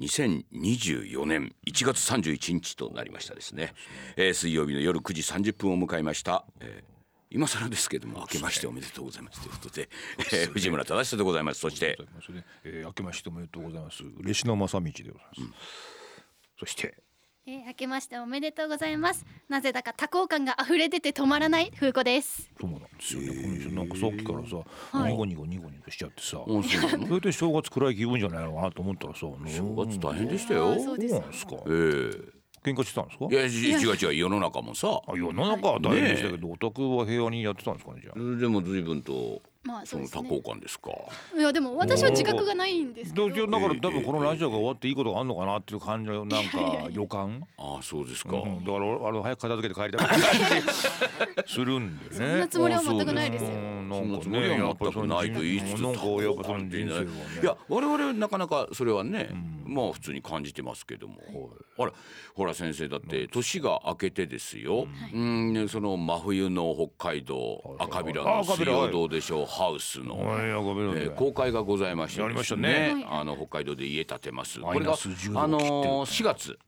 2024年1月31日となりましたですね、えー、水曜日の夜9時30分を迎えました、えー今更ですけども明けましておめでとうございますということで、えー、藤村忠久でございます。そして、えー、明けましておめでとうございます。嬉野正道でございます、うん、そしてえー、明けましておめでとうございます。なぜだか多幸感が溢れ出て止まらない風子です。そうなんですよね、えー、なんかさっきからさ、はい、ニゴニゴニゴニコしちゃってさ、それで正月暗い気分じゃないのかなと思ったらさ正月大変でしたよ。そうですか？ええー。喧嘩してたんですか？いや違う違う世の中もさ。世の中は大変でしたけど、お宅は平和にやってたんですかねじゃあ。でも随分とまあその多幸感ですか。いやでも私は自覚がないんですけど。だから多分このラジオが終わっていいことがあるのかなっていう感じのなんか予感？ああそうですか。だからあの早く片付けて帰りたい するんでね。そんなつもりは全くないですよ。なんかねやっぱりないといいつつなんかやっぱその人生いや我々なかなかそれはね、まあ普通に感じてますけども。ほらほら先生だって年が明けてですよ。うんその真冬の北海道赤平の水曜どうでしょう？ハウスの、えー、公開がございましてですね。あの北海道で家建てます。これがあの4月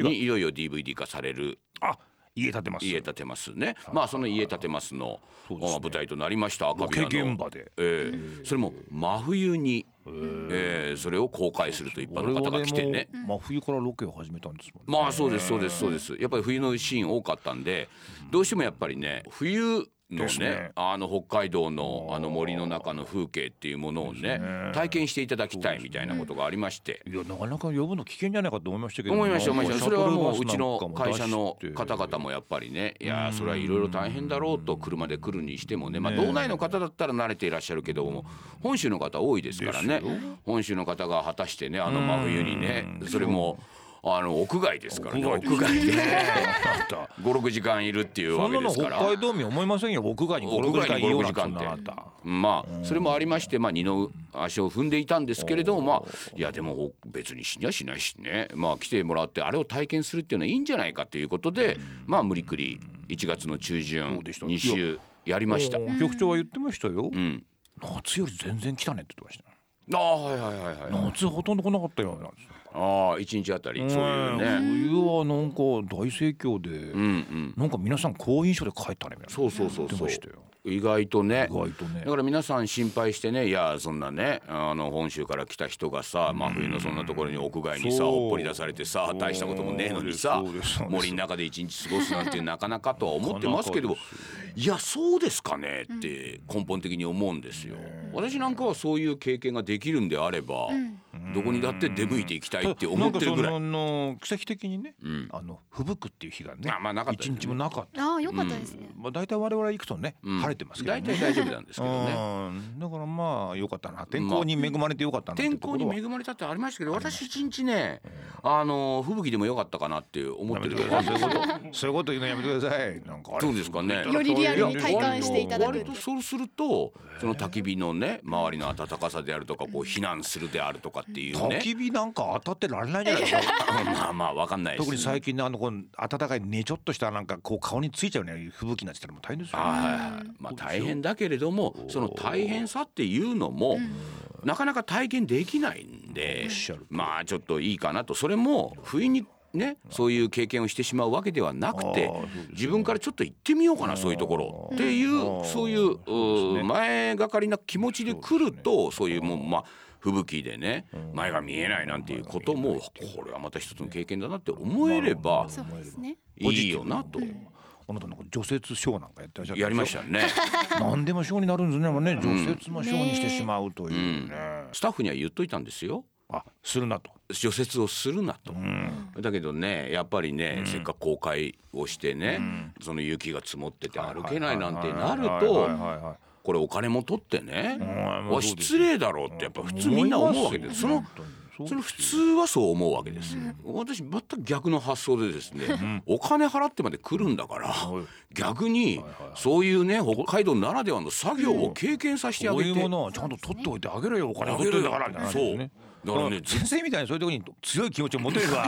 にいよいよ DVD 化される。あ家建てます家建てますね。まあその家建てますの舞台とななりました赤平の。現場で、えー、それも真冬にえ。ー、それを公開すると一般の方が来てね。真冬からロケを始めたんですもんね。まあそうですそうですそうです。やっぱり冬のシーン多かったんでどうしてもやっぱりね冬のね、ね、あの北海道のあの森の中の風景っていうものをね、ね、体験していただきたいみたいなことがありまして、ね、いやなかなか呼ぶの危険じゃないかと思いましたけど思いました。思いましたそれはもううちの会社の方々もやっぱりねいやそれはいろいろ大変だろうと車で来るにしてもねまあ道内の方だったら慣れていらっしゃるけども本州の方多いですからね。本州の方が果たしてねあの真冬にねそれも。あの屋外ですからね。屋外で。五六時間いるっていうわけですから。北海道民思いませんよ。屋外に五六時間いようなって。まあそれもありましてまあ二の足を踏んでいたんですけれどもまあいやでも別に死にはしないしね。まあ来てもらってあれを体験するっていうのはいいんじゃないかということでまあ無理くり1月の中旬2週やりました。局長は言ってましたよ、夏より全然来たねって言ってましたああはいはいはいはい夏ほとんど来なかったよなんですああ一日あたりそういうね。冬はなんか大盛況で、うんうん、なんか皆さん好印象で帰ったねみたいな。そうそうそうそう意外とね。意外とね。だから皆さん心配してね。いやそんなねあの本州から来た人がさ真冬のそんなところに屋外にさほっぽり出されてさ大したこともねえのにさ森の中で一日過ごすなんてなかなかとは思ってますけどいやそうですかねって根本的に思うんですよ。私なんかはそういう経験ができるんであれば、どこにだって出向いていきたいって思ってるぐらい。の奇跡的にね、あの吹雪っていう日がね、まあなかった一日もなかった。ああよかったですね。まあ大体我々行くとね晴れてますけど大体大丈夫なんですけどね。だからまあよかったな。天候に恵まれてよかったな天候に恵まれたってありましたけど私一日ねあの吹雪でもよかったかなって思ってるけど。そういうことそういうこと言うのやめてください。なんかそうですかね。よりリアルに体感していただく。そうするとその焚き火のね周りの暖かさであるとかこう避難するであるとかっていうね。焚き火なんか当たってられないじゃないですか。まあまあわかんない特に最近のあのこう暖かいねちょっとしたなんかこう顔についちゃうね吹雪になってたらもう大変ですよ。はいまあ大変だけれどもその大変さっていうのもなかなか体験できないんでまあちょっといいかなと。それも不意にね、そういう経験をしてしまうわけではなくて自分からちょっと行ってみようかなそういうところ。っていうそういう前がかりな気持ちで来るとそういうもうまあ吹雪でね前が見えないなんていうこともこれはまた一つの経験だなって思えればいいよなと。あなたなんか除雪ショーなんかやってらっしゃやりましたね。何でもショーになるんですね。もね除雪もショーにしてしまうというね、スタッフには言っといたんですよ。あするなと。除雪をするなと、うん、だけどねやっぱりね、うん、せっかく公開をしてね、うん、その雪が積もってて歩けないなんてなるとこれお金も取ってね、わ失礼だろうってやっぱ普通みんな思うわけです。そのそれ普通はそう思うわけです、私全く逆の発想でですね、お金払ってまで来るんだから、逆にそういうね北海道ならではの作業を経験させてあげて、こういうものはちゃんと取っておいてあげろよお金取っておいてからそう。だからね先生みたいにそういうところに強い気持ちを持てれば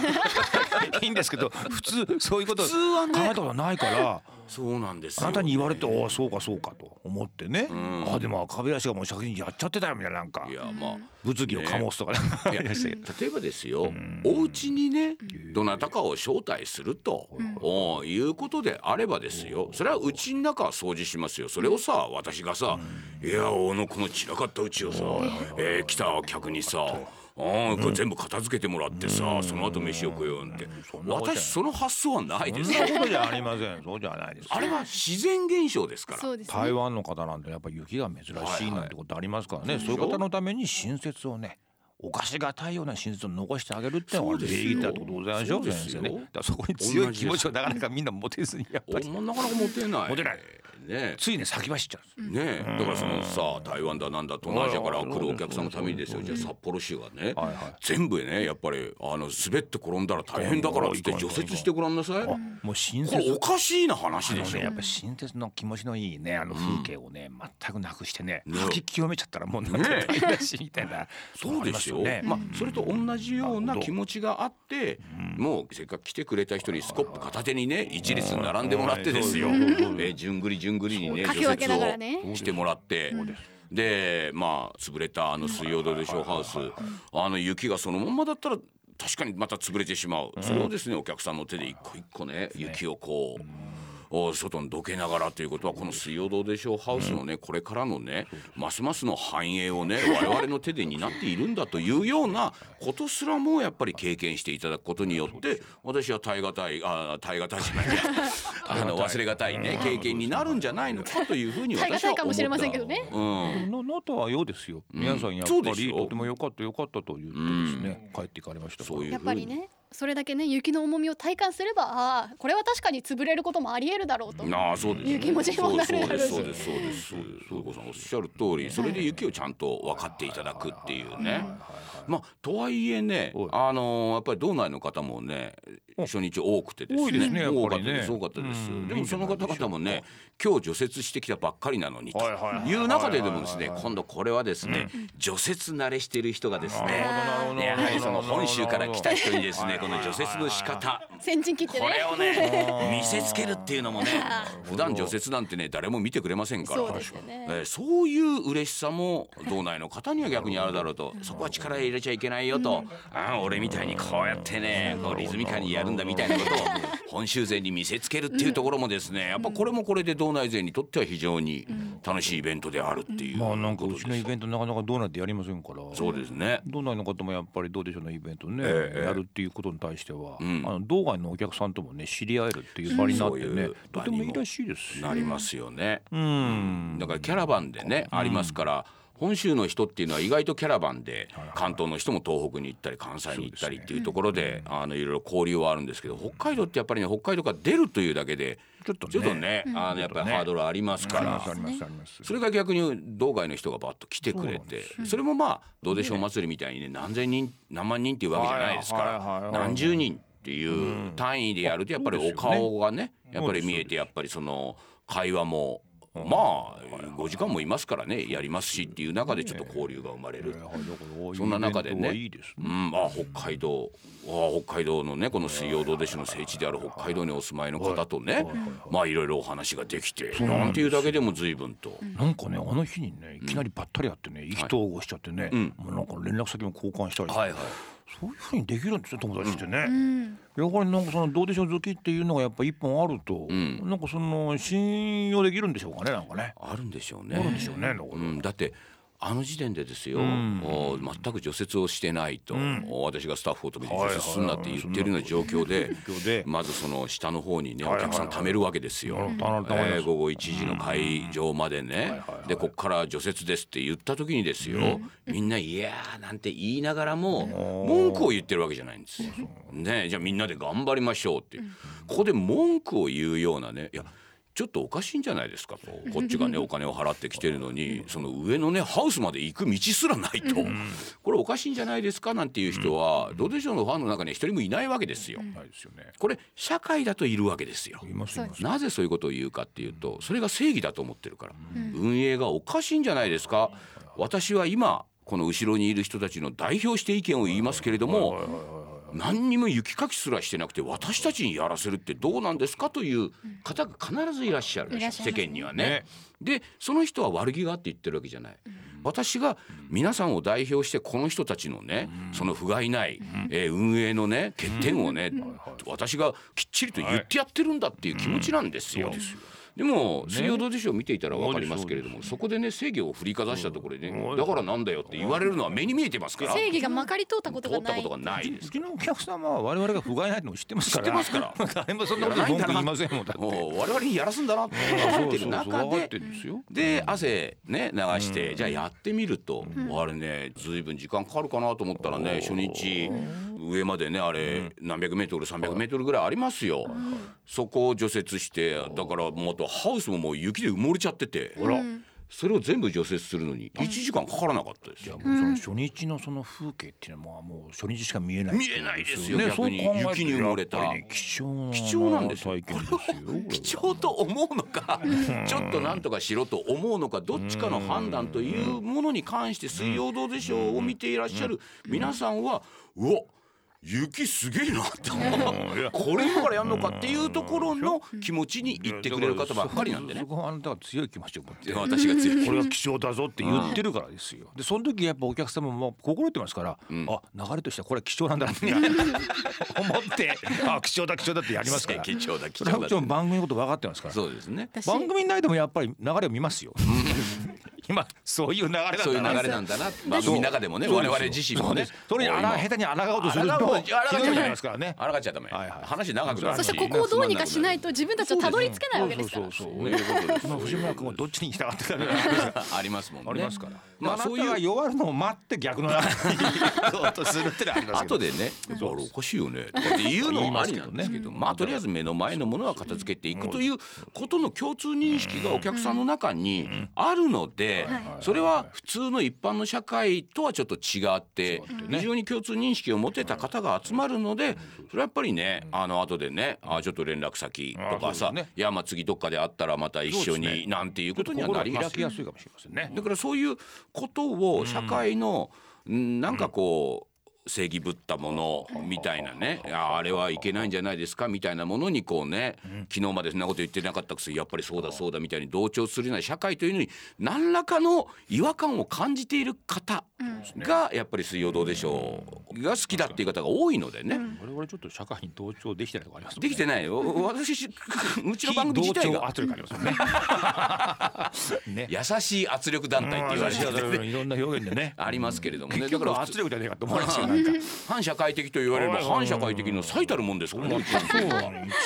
いいんですけど普通そういうこと考えたことないから。そうなんですあなたに言われておそうかそうかと思ってね、あでも赤部屋がもう先にやっちゃってたよみたいななんか。いやまあ。物議を醸すとかねいや例えばですよ、お家にねどなたかを招待すると、おいうことであればですよ。それはうちの中は掃除しますよ。それをさ私がさ「いやおのこの散らかったうちをさ、えー来た客にさああこれ全部片付けてもらってさ、その後飯を食えよって、私その発想はないです。そんなことじゃありません。そうじゃないです。あれは自然現象ですから。そうですね。台湾の方なんてやっぱ雪が珍しいなんてことありますからね、そういう方のために新設をねおかしがたいような新設を残してあげるってのは礼儀だってことでございましょうそうですよ。ね。そこに強い気持ちをなかなかみんな持てずにやっぱり。おなかなか持てない。持てない。ね。ついね先走っちゃう。ね。えだからそのさ台湾だなんだ東南アジアから来るお客さんのためにですよ。じゃあ札幌市がねはいはい。全部ねやっぱりあの滑って転んだら大変だからって除雪してごらんなさい。こもう新れ設おかしいな話でしょ。ねやっぱ新設の気持ちのいいねあの風景をね、全くなくしてねね。吐き清めちゃったらもうなんかね。台無しみたいな。そうですよ。ね。まあそれと同じような気持ちがあってもうせっかく来てくれた人にスコップ片手にね一列に並んでもらってですよ。え順繰り順繰りにね除雪をしてもらって。でまあ潰れたあの水曜どうでしょうハウス。あの雪がそのままだったら確かにまた潰れてしまう。それをですねお客さんの手で一個一個ね雪をこう。お外にどけながらということはこの水曜どうでしょうハウスのねこれからのねますますの繁栄をね我々の手で担っているんだというようなことすらもやっぱり経験していただくことによって私は耐え難いあ耐え難いじゃないや あの忘れがたいね経験になるんじゃないのかというふうに耐え私は思った。難いかもしれませんけどね。うん。ののとはようですよ、皆さんやっぱそうです。よりとても良かった良かったと言ってですね、帰っていかれましたから。そういうやっぱりねそれだけね雪の重みを体感すればああこれは確かに潰れることもありえるだろうと。ああそうですいう気持ちにもなるだろうし。そうですそう。ですそうですそうです。さんおっしゃる通りそれで雪をちゃんと分かっていただくっていうね。まあとはいえねはい。あのーやっぱり道内の方もね初日多くてですね。多いですねやっ多かったです。多かったですうん。でもその方々もね今日除雪してきたばっかりなのにとはいう中ででもですね今度これはですね除雪慣れしている人がですねねやはりその本州から来た人にですねこの除雪の仕方。先陣切ってね。これをね 見せつけるっていうのもね 普段除雪なんてね誰も見てくれませんから。そうですよね。えーそういう嬉しさも道内の方には逆にあるだろうと。そこは力入れちゃいけないよと。ああ俺みたいにこうやってねこうリズミカルにやるんだみたいなことを。本州勢に見せつけるっていうところもですねやっぱこれもこれで道内勢にとっては非常に楽しいイベントであるっていう。まあなんかう。ちのイベントなかなかどうなってやりませんから。そうですね。道内の方もやっぱりどうでしょうのイベントね、ええ。やるっていうことに対しては、ん。あの道外のお客さんともね知り合えるっていう場になってね、そういうとてもいいらしいです。しなりますよね。うん。だからキャラバンでね、ありますから本州の人っていうのは意外とキャラバンで関東の人も東北に行ったり関西に行ったりっていうところであのいろいろ交流はあるんですけど北海道ってやっぱりね北海道から出るというだけでちょっとね。あのやっぱりハードルありますから。それが逆に道外の人がバッと来てくれてそれもまあどうでしょう祭りみたいにね何千人何万人っていうわけじゃないですから何十人っていう単位でやるとやっぱりお顔がねやっぱり見えてやっぱりその会話もまあ5時間もいますからねやりますしっていう中でちょっと交流が生まれる。そんな中でね、うん、あ北海道あ北海道のねこの水曜どうでしょうの聖地である北海道にお住まいの方とね、まあいろいろお話ができてなんていうだけでも随分と、なんかねあの日にねいきなりばったり会ってね意気投合しちゃってね、ん。もうなんか連絡先も交換したり、はいはいそういうふうにできるんですよ友達ってね。うんやはりなんかそのどうでしょう好きっていうのがやっぱ一本あると、んなんかその信用できるんでしょうかねなんかね。あるんでしょうね。あるんでしょうねなんかうん、だってあの時点でですよ、お全く除雪をしてないと、お私がスタッフを止めて除雪すんなって言ってるような状況でまずその下の方にねお客さん貯めるわけですよ。えー午後1時の会場までね、でこっから除雪ですって言った時にですよ、みんな「いやー」なんて言いながらも文句を言ってるわけじゃないんですよ。ねじゃあみんなで頑張りましょうって、ここで文句を言うようなねいやちょっとおかしいんじゃないですか。とこっちがねお金を払ってきてるのにその上のねハウスまで行く道すらないと。これおかしいんじゃないですかなんていう人はどうでしょうのファンの中には一人もいないわけですよ。ないですよね。これ社会だといるわけですよ。いますいます。なぜそういうことを言うかっていうとそれが正義だと思ってるから、運営がおかしいんじゃないですか。私は今この後ろにいる人たちの代表して意見を言いますけれども何にも雪かきすらしてなくて私たちにやらせるってどうなんですかという方が必ずいらっしゃる世間にはね。でその人は悪気があって言ってるわけじゃない。私が皆さんを代表してこの人たちのねその不甲斐ない、えー運営のね欠点をね私がきっちりと言ってやってるんだっていう気持ちなんですよ。でも「水曜どうでしょう」見ていたら分かりますけれどもそこでね正義を振りかざしたところでねだからなんだよって言われるのは目に見えてますから。正義がまかり通ったこと通がないったことがないですうちのお客様は我々が不甲斐ないのを知ってますから知ってますから。誰もそんなこと文句言いませんもんだって。我々にやらすんだなって分かってる中そうそうそう。分かっでですよで汗ね流してじゃあやってみると。あれねずいぶん時間かかるかなと思ったらね初日上までねあれ何百メートル300メートルぐらいありますよ。そこを除雪してだからもうあとハウスももう雪で埋もれちゃってて。それを全部除雪するのに1時間かからなかったですよ。もうその初日のその風景っていうのはもう初日しか見えない見えないですよね。逆に。雪に埋もれたやっぱりね貴重な貴重なんですよ。体験ですよ貴重と思うのかちょっとなんとかしろと思うのかどっちかの判断というものに関して「水曜どうでしょう」を見ていらっしゃる皆さんはうわ雪すげえなってこれ今からやんのかっていうところの気持ちに言ってくれる方ばっかりなんでねそ。こはあなたが強い気持ちを持って私が強いこれは貴重だぞって言ってるからですよ。でその時やっぱお客様も心得てますから、あ流れとしてはこれは貴重なんだなって 思って あ貴重だ貴重だってやりますから。貴重だ貴重だ。番組のこと分かってますから。そうですね。私番組内でもやっぱり流れを見ますよ。今そういう流れなんだういう流れなんだな。番組の中でもね、我々自身もね。それにあら下手に抗おうとすると抗うひどい目になりますからね。あらがっちゃダメ。はいはい話長くなるし。そしてここをどうにかしないと自分たちはたどり着けないわけですからそうそうそう。藤村君はどっちに従ってたのか ありますもんね。ありますから。まああなたそういうが弱るのを待って逆の流れに行こうとするってのはありますけど後でね「あれおかしいよね」っていうのもありなんですけどまあとりあえず目の前のものは片付けていくということの共通認識がお客さんの中にあるのでそれは普通の一般の社会とはちょっと違って非常に共通認識を持てた方が集まるのでそれはやっぱりねあの後でねあちょっと連絡先とかさねいやまあ次どっかで会ったらまた一緒になんていうことにはなりやすいかもしれませんね。だからそういうことを社会の、んなんかこう正義ぶったものみたいなねああれはいけないんじゃないですかみたいなものにこうね昨日までそんなこと言ってなかったくせにやっぱりそうだそうだみたいに同調するような社会というのに何らかの違和感を感じている方がやっぱり「水曜どうでしょう」が好きだっていう方が多いのでね。我々ちょっと社会に同調できてないとこあります。できてないよ私うちの番組自体が非同調圧力ありますもんね。ね。優しい圧力団体って言われてる。いろんな表現でね。ありますけれどもね。結局だから圧力じゃねえかと思われますよなんか。反社会的と言われれば反社会的の最たるもんですからね。そう。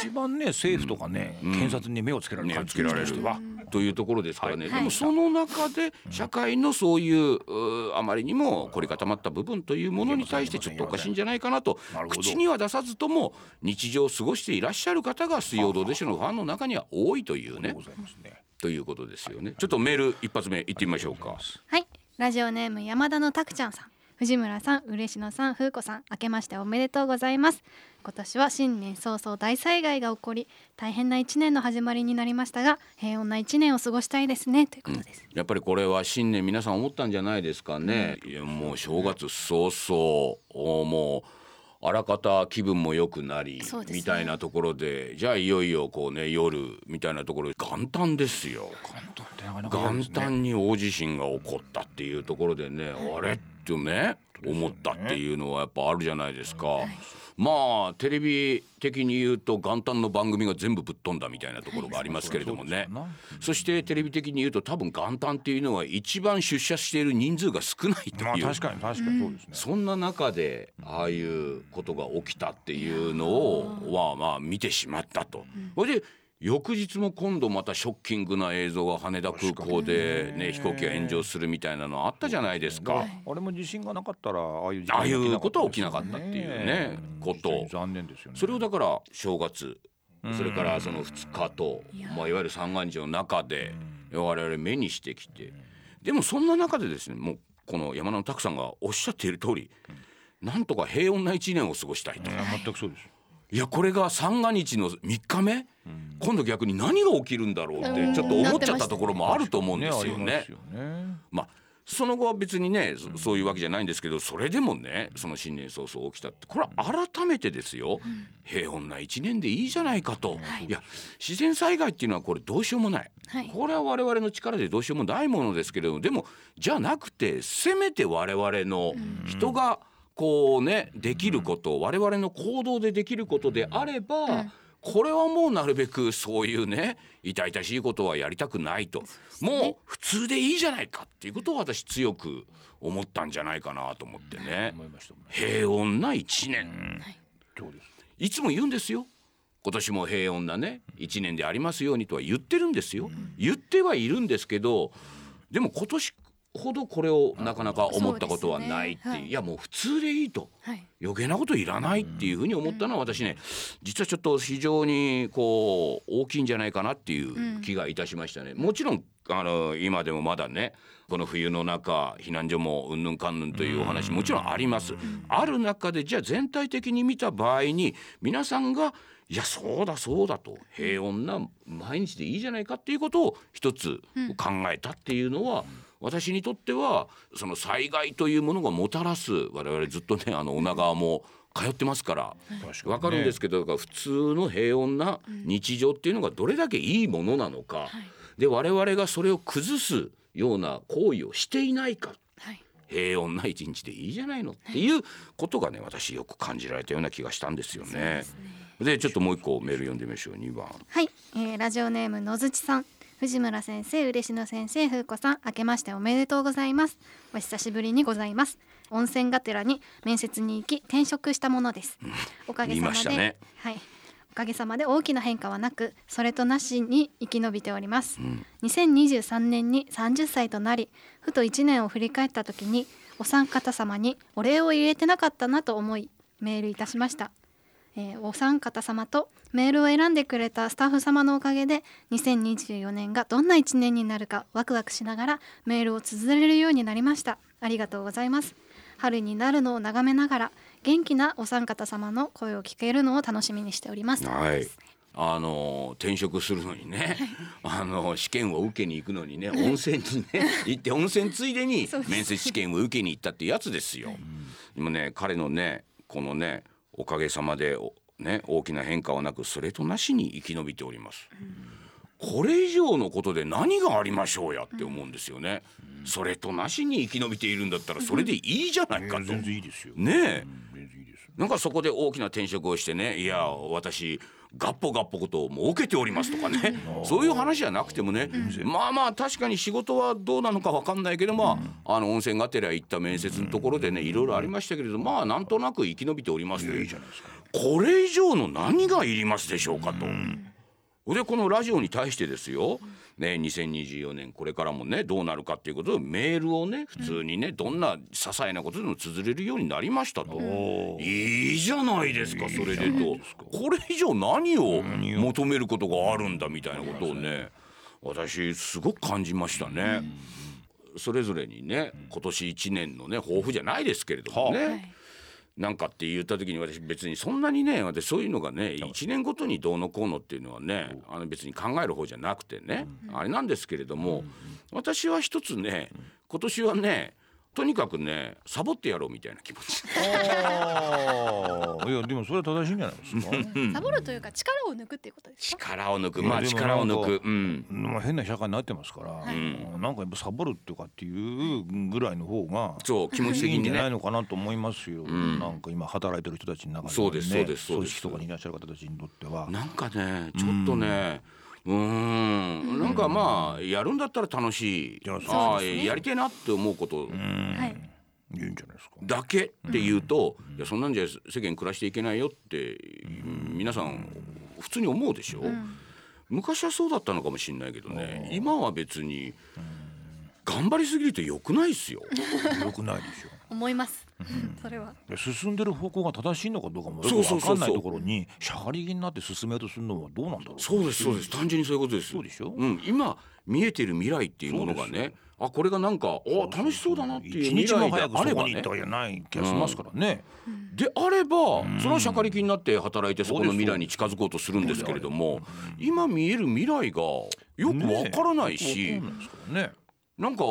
一番ね政府とかね検察に目をつけられる感じつけられる。としては。というところですからね、はい。でもその中で社会のそういううあまりにも凝り固まった部分というものに対してちょっとおかしいんじゃないかなと口には出さずとも日常を過ごしていらっしゃる方が「水曜どうでしょう」のファンの中には多いというね。ということですよね。ちょっとメール一発目いってみましょうか。はい。ラジオネーム山田のたくちゃんさん藤村さん嬉野さん風子さん明けましておめでとうございます。今年は新年早々大災害が起こり大変な一年の始まりになりましたが平穏な一年を過ごしたいですね。ということです、やっぱりこれは新年皆さん思ったんじゃないですかね。いやもう正月早々おもうあらかた気分も良くなり、ね。みたいなところでじゃあいよいよこうね夜みたいなところで元旦ですよ。元旦に大地震が起こったっていうところでね、あれってね思ったっていうのはやっぱあるじゃないですか。まあテレビ的に言うと元旦の番組が全部ぶっ飛んだみたいなところがありますけれどもね。そしてテレビ的に言うと多分元旦っていうのは一番出社している人数が少ないとまあいう、確かに確かにそうですね。そんな中でああいうことが起きたっていうのをはまあ見てしまったと。それで翌日も今度またショッキングな映像が羽田空港でね。飛行機が炎上するみたいなのあったじゃないですか。あれも地震がなかったらああいう事ああい件うことは起きなかかったっていうねこと。残念ですよね。それをだから正月それからその2日と、まあ、いわゆる三が日の中で我々目にしてきて。でもそんな中でですねもうこの山野拓さんがおっしゃっている通りなんとか平穏な一年を過ごしたいと。うん全くそうです。いやこれが三が日の3日目、今度逆に何が起きるんだろうってちょっと思っちゃったところもあると思うんですよね。まあその後は別にねそそういうわけじゃないんですけどそれでもねその新年早々起きたってこれは改めてですよ、平穏な一年でいいじゃないかと、い、や自然災害っていうのはこれどうしようもない、はい。これは我々の力でどうしようもないものですけれどもでもじゃなくてせめて我々の人がこうねできること我々の行動でできることであれば、これはもうなるべくそういうね痛々しいことはやりたくないと、もう普通でいいじゃないかっていうことを私強く思ったんじゃないかなと思ってね。思いましたもんね平穏な一年、そうです？いつも言うんですよ。今年も平穏なね一年でありますようにとは言ってるんですよ、言ってはいるんですけどでも今年ほどこれをなかなか思ったことはないっていう。ね。はい。いやもう普通でいいと。はい。余計なこといらないっていうふうに思ったのは私ね実はちょっと非常にこう大きいんじゃないかなっていう気がいたしましたね。もちろんあの今でもまだねこの冬の中避難所もうんぬんかんぬんというお話もちろんあります。ある中でじゃあ全体的に見た場合に皆さんがいやそうだそうだと平穏な毎日でいいじゃないかっていうことを一つ考えたっていうのは、私にとってはその災害というものがもたらす我々ずっとねあの女川も通ってますから確かるんですけどだから普通の平穏な日常っていうのがどれだけいいものなのか、で我々がそれを崩すような行為をしていないか。はい。平穏な一日でいいじゃないのっていうことがね私よく感じられたような気がしたんですよね。でちょっともう一個メール読んでみましょう。2番。はい、えー、ラジオネームのずちさん藤村先生嬉野先生風子さん明けましておめでとうございます。お久しぶりにございます。温泉がてらに面接に行き転職したものです、おかげさ見まで、ね。はい。おかげさまで大きな変化はなくそれとなしに生き延びております、2023年に30歳となりふと1年を振り返った時にお三方様にお礼を入れてなかったなと思いメールいたしましたえーお三方様とメールを選んでくれたスタッフ様のおかげで2024年がどんな1年になるかワクワクしながらメールを綴れるようになりました。ありがとうございます。春になるのを眺めながら元気なお三方様の声を聞けるのを楽しみにしております。はい。あの転職するのにね、あの試験を受けに行くのにね、温泉にね 行って温泉ついでに面接試験を受けに行ったってやつですよ。でもね彼のねこのねおかげさまでおね大きな変化はなくそれとなしに生き延びております。これ以上のことで何がありましょうやって思うんですよね。それとなしに生き延びているんだったらそれでいいじゃないかと。全然いいですよねえ。全然いいですなんかそこで大きな転職をしてねいや私ガッポガッポことを設けておりますとかね。そういう話じゃなくてもねまあまあ確かに仕事はどうなのか分かんないけどまああの温泉がてら行った面接のところでねいろいろありましたけれどまあなんとなく生き延びておりますといいじゃないですか。これ以上の何がいりますでしょうかと。でこのラジオに対してですよ、ね、2024年これからもねどうなるかっていうことでメールをね普通にねどんな些細なことでも綴れるようになりましたと。いいじゃないですかそれでと。これ以上何を求めることがあるんだみたいなことをね私すごく感じましたね。それぞれにね今年1年のね抱負じゃないですけれどもね、はいなんかって言った時に私別にそんなにね私そういうのがね1年ごとにどうのこうのっていうのはねあの別に考える方じゃなくてねあれなんですけれども私は一つね今年はねとにかくねサボってやろうみたいな気持ち。いやでもそれは正しいんじゃないですか。サボるというか力を抜くっていうことですか？力を抜く。まあ力を抜く。うん。まあ変な社会になってますから、なんかやっぱサボるっていうかっていうぐらいの方がそう気持ち的にいいんじゃないねのかなと思いますよ、なんか今働いてる人たちの中で、ね、そうですそうですそう組です。織とかにいらっしゃる方たちにとっては。なんかねちょっとねうーん。なんかまあやるんだったら楽しいああやりたいなって思うことはい。いいんじゃないですか。だけって言うと、いやそんなんじゃ世間暮らしていけないよって、皆さん普通に思うでしょ、昔はそうだったのかもしれないけどね。今は別に頑張りすぎると良くないですよ。よくないでしょ思います。それは。で進んでる方向が正しいのかどうかもよくそうそうそうそう。分かんないところにしゃがり気になって進めようとするのはどうなんだろう。そうですそうです。単純にそういうことです。そうでしょ？うん、今見えてる未来っていうものがねあこれがなんかあ楽しそうだなっていう一未来で日も早くあればね。じゃない気がしますからね、であればそれはしゃかり気になって働いてそこの未来に近づこうとするんですけれども今見える未来がよくわからないしねなんか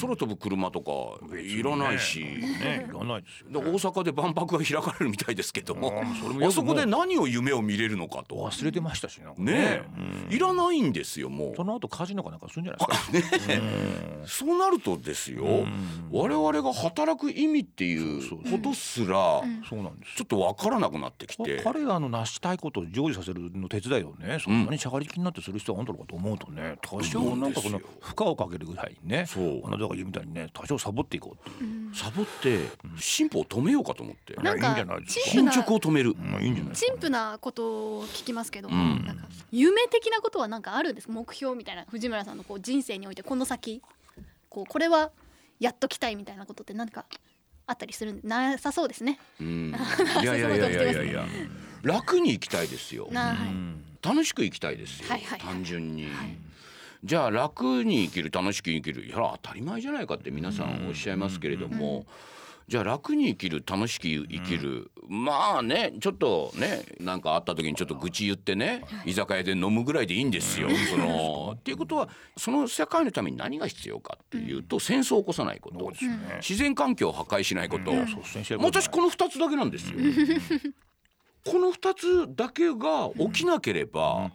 空飛ぶ車とかいらないし、ねいらないですよで大阪で万博が開かれるみたいですけどもあそこで何を夢を見れるのかと忘れてましたしなんかね。うん。いらないんですよもその後カジノかなんかするんじゃないですか？うそうなるとですよ。我々が働く意味っていうことすらそうなんです。ちょっとわからなくなってきて。彼らの成したいことを成就させるの手伝いをねそんなにしゃがりきになってする必要があるのかと思うとね多少なんかこの負荷をかけるぐらいにねそう。あなたが言うみたいにね多少サボっていこうっていう、サボって進歩を止めようかと思って。なんかいやいいんじゃないですか。進捗を止める。うんいいんじゃない陳腐なことを聞きますけども、うん。なんか夢的なことはなんかあるんですか？目標みたいな藤村さんのこう人生においてこの先こうこれはやっときたいみたいなことって何かあったりするんなさそうですね。うん。いやいやいやいやいや。いや楽に生きたいですよ。なはい。楽しく生きたいですよ、はいはいはい。単純に、じゃあ楽に生きる楽しく生きるいや当たり前じゃないかって皆さんおっしゃいますけれども、じゃあ楽に生きる楽しく生きる、まあねちょっとねなんかあった時にちょっと愚痴言ってね居酒屋で飲むぐらいでいいんですよ。そのっていうことはその世界のために何が必要かっていうと戦争を起こさないこと、ね。自然環境を破壊しないこと、率先してやることない私この2つだけなんですよ。この2つだけが起きなければ、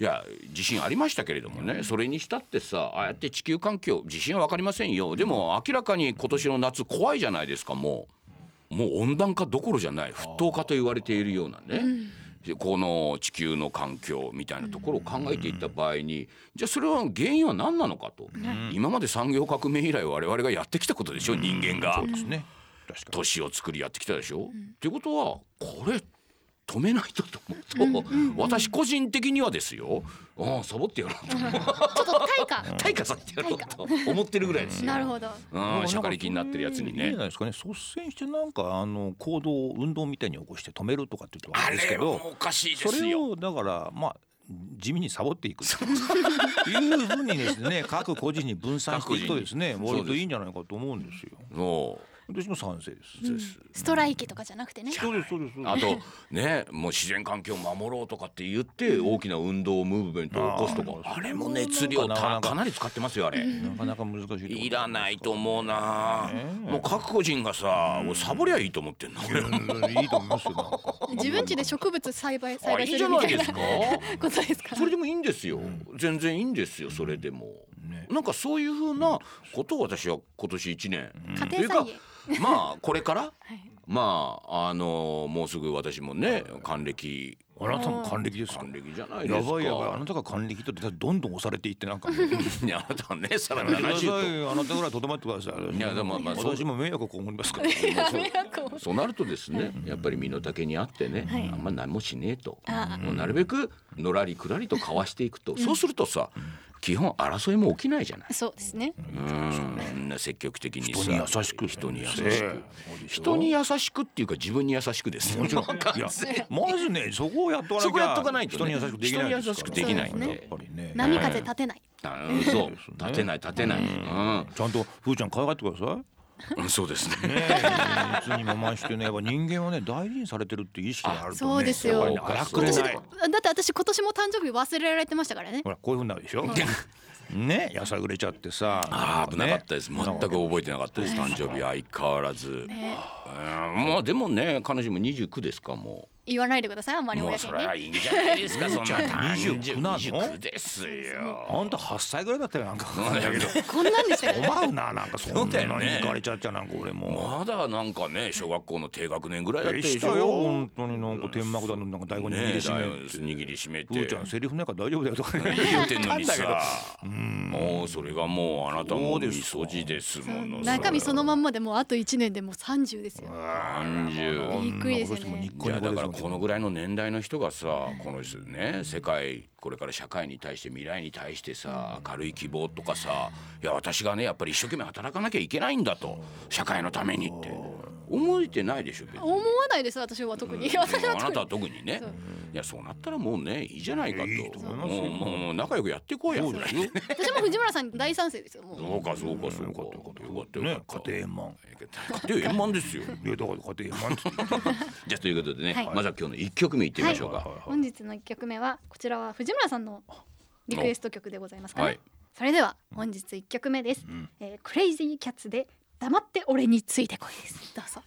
いや地震ありましたけれどもね、それにしたってさああやって地球環境地震は分かりませんよ。でも明らかに今年の夏怖いじゃないですかもう。もう温暖化どころじゃない沸騰化と言われているようなね、でこの地球の環境みたいなところを考えていった場合にじゃあそれは原因は何なのかと、今まで産業革命以来我々がやってきたことでしょ人間が。そうですね。を作りやってきたでしょ、っていうことはこれ止めないとと思うと、私個人的にはですよああサボってやろうとちょっと対価 対価させてやろうと思ってるぐらいですよ。なるほど。うん、しゃかりきになってるやつにねいいんじゃ。ないですかね率先してなんかあの行動運動みたいに起こして止めるとかって言ってああれですけれはどおかしいでそれすよ。をだからまあ地味にサボっていくというふうにですね各個人に分散していくとですね割といいんじゃないかと思うんですよ。そ私も賛成です。うです。ストライキとかじゃなくてね。そうですそうです。あとねもう自然環境を守ろうとかって言って大きな運動ムーブメントを起こすとかあれも熱量なかなかたかなり使ってますよあれ。なかなか難しい。いらないと思うな、もう各個人がさ、もうサボりゃいいと思ってんの。うんいいと思いますよ。なんか 自分家で植物栽培栽あいい培すじゃないでするみたいなか。ことですか？それでもいいんですよ、全然いいんですよそれでも、ねなんかそういうふうなことを私は今年一年、家というか庭菜園。まあこれから？はい。まああのもうすぐ私もね還暦あなたも還暦ですか？還暦じゃないですか。やばいやばい。あなたが還暦とどんどん押されていってなんかもう。いやあなたはねさらにやめてくださ70いあなたぐらいとどまってください。いやでもまあ私も迷惑を被りますから。迷惑をとそうなるとですねやっぱり身の丈にあってね、はい。あんま何もしねえと。あもうなるべくのらりくらりとかわしていくと、そうするとさ基本争いも起きないじゃない。そうですね。うん。積極的にさ人に優しく。人に優しねく人に優しくっていうか自分に優しくですもちろん。いやまずねそこをやっとかなきゃそこやっとかないと人ねに優しくできない人に優しくできないんで。やっぱりね。波風立てない。う。んそう立てない立てない、ちゃんとふーちゃん可愛がってください。うん、そうですね。ねえ、いつにも増してね、やっぱ人間はね、大事にされてるっていう意識があるとね。そうですよ。ね荒くれ私ない。だって私今年も誕生日忘れられてましたからね。ほら、こういうふうになるでしょね、やさぐれちゃってさ。あー危なかったです、ね。全く覚えてなかったです。誕生日相変わらず、ね。うん。まあでもね彼女も29ですかも言わないでくださいあんまうりもうそれは。いいんじゃないですか そんな29なの？29ですよあんた8歳ぐらいだったよ、なんか。だけど。こんなんでしたよ。思うな、なんかそんうだよにね行かれちゃっちゃ、なんか俺も。まだなんかね小学校の低学年ぐらいだったででしょ？したよ、本当になんか天幕だの、なんか大根握ねりしめて。握りしめてふーちゃん、セリフなんか大丈夫だよとかね 言ってんのにさもうそれがもうあなたもみそじですもの中身そのまんまでもうあと一年でもう三十ですよ。30びっくりですよねいやだからこのぐらいの年代の人がさこのね世界これから社会に対して未来に対してさ明るい希望とかさいや私がねやっぱり一生懸命働かなきゃいけないんだと社会のためにって思えてないでしょ別に。思わないです私は特に。でも私は特に。あなたは特にね。いやそうなったらもうねいいじゃないかと。いいと思いますよ。もうもう仲良くやっていこうやそうですよ私も藤村さんに大賛成ですよもう。そうかそうかそうかよかったよねかった家庭円満。家庭円満ですよ。いやだか じゃあということでね、はい。まずは今日の一曲目いってみましょうか。はい。はい。はい本日の一曲目はこちらは藤村さんのリクエスト曲でございますかね。はい。それでは本日一曲目です、ん。えークレイジーキャッツで黙って俺についてこいです。どうぞ。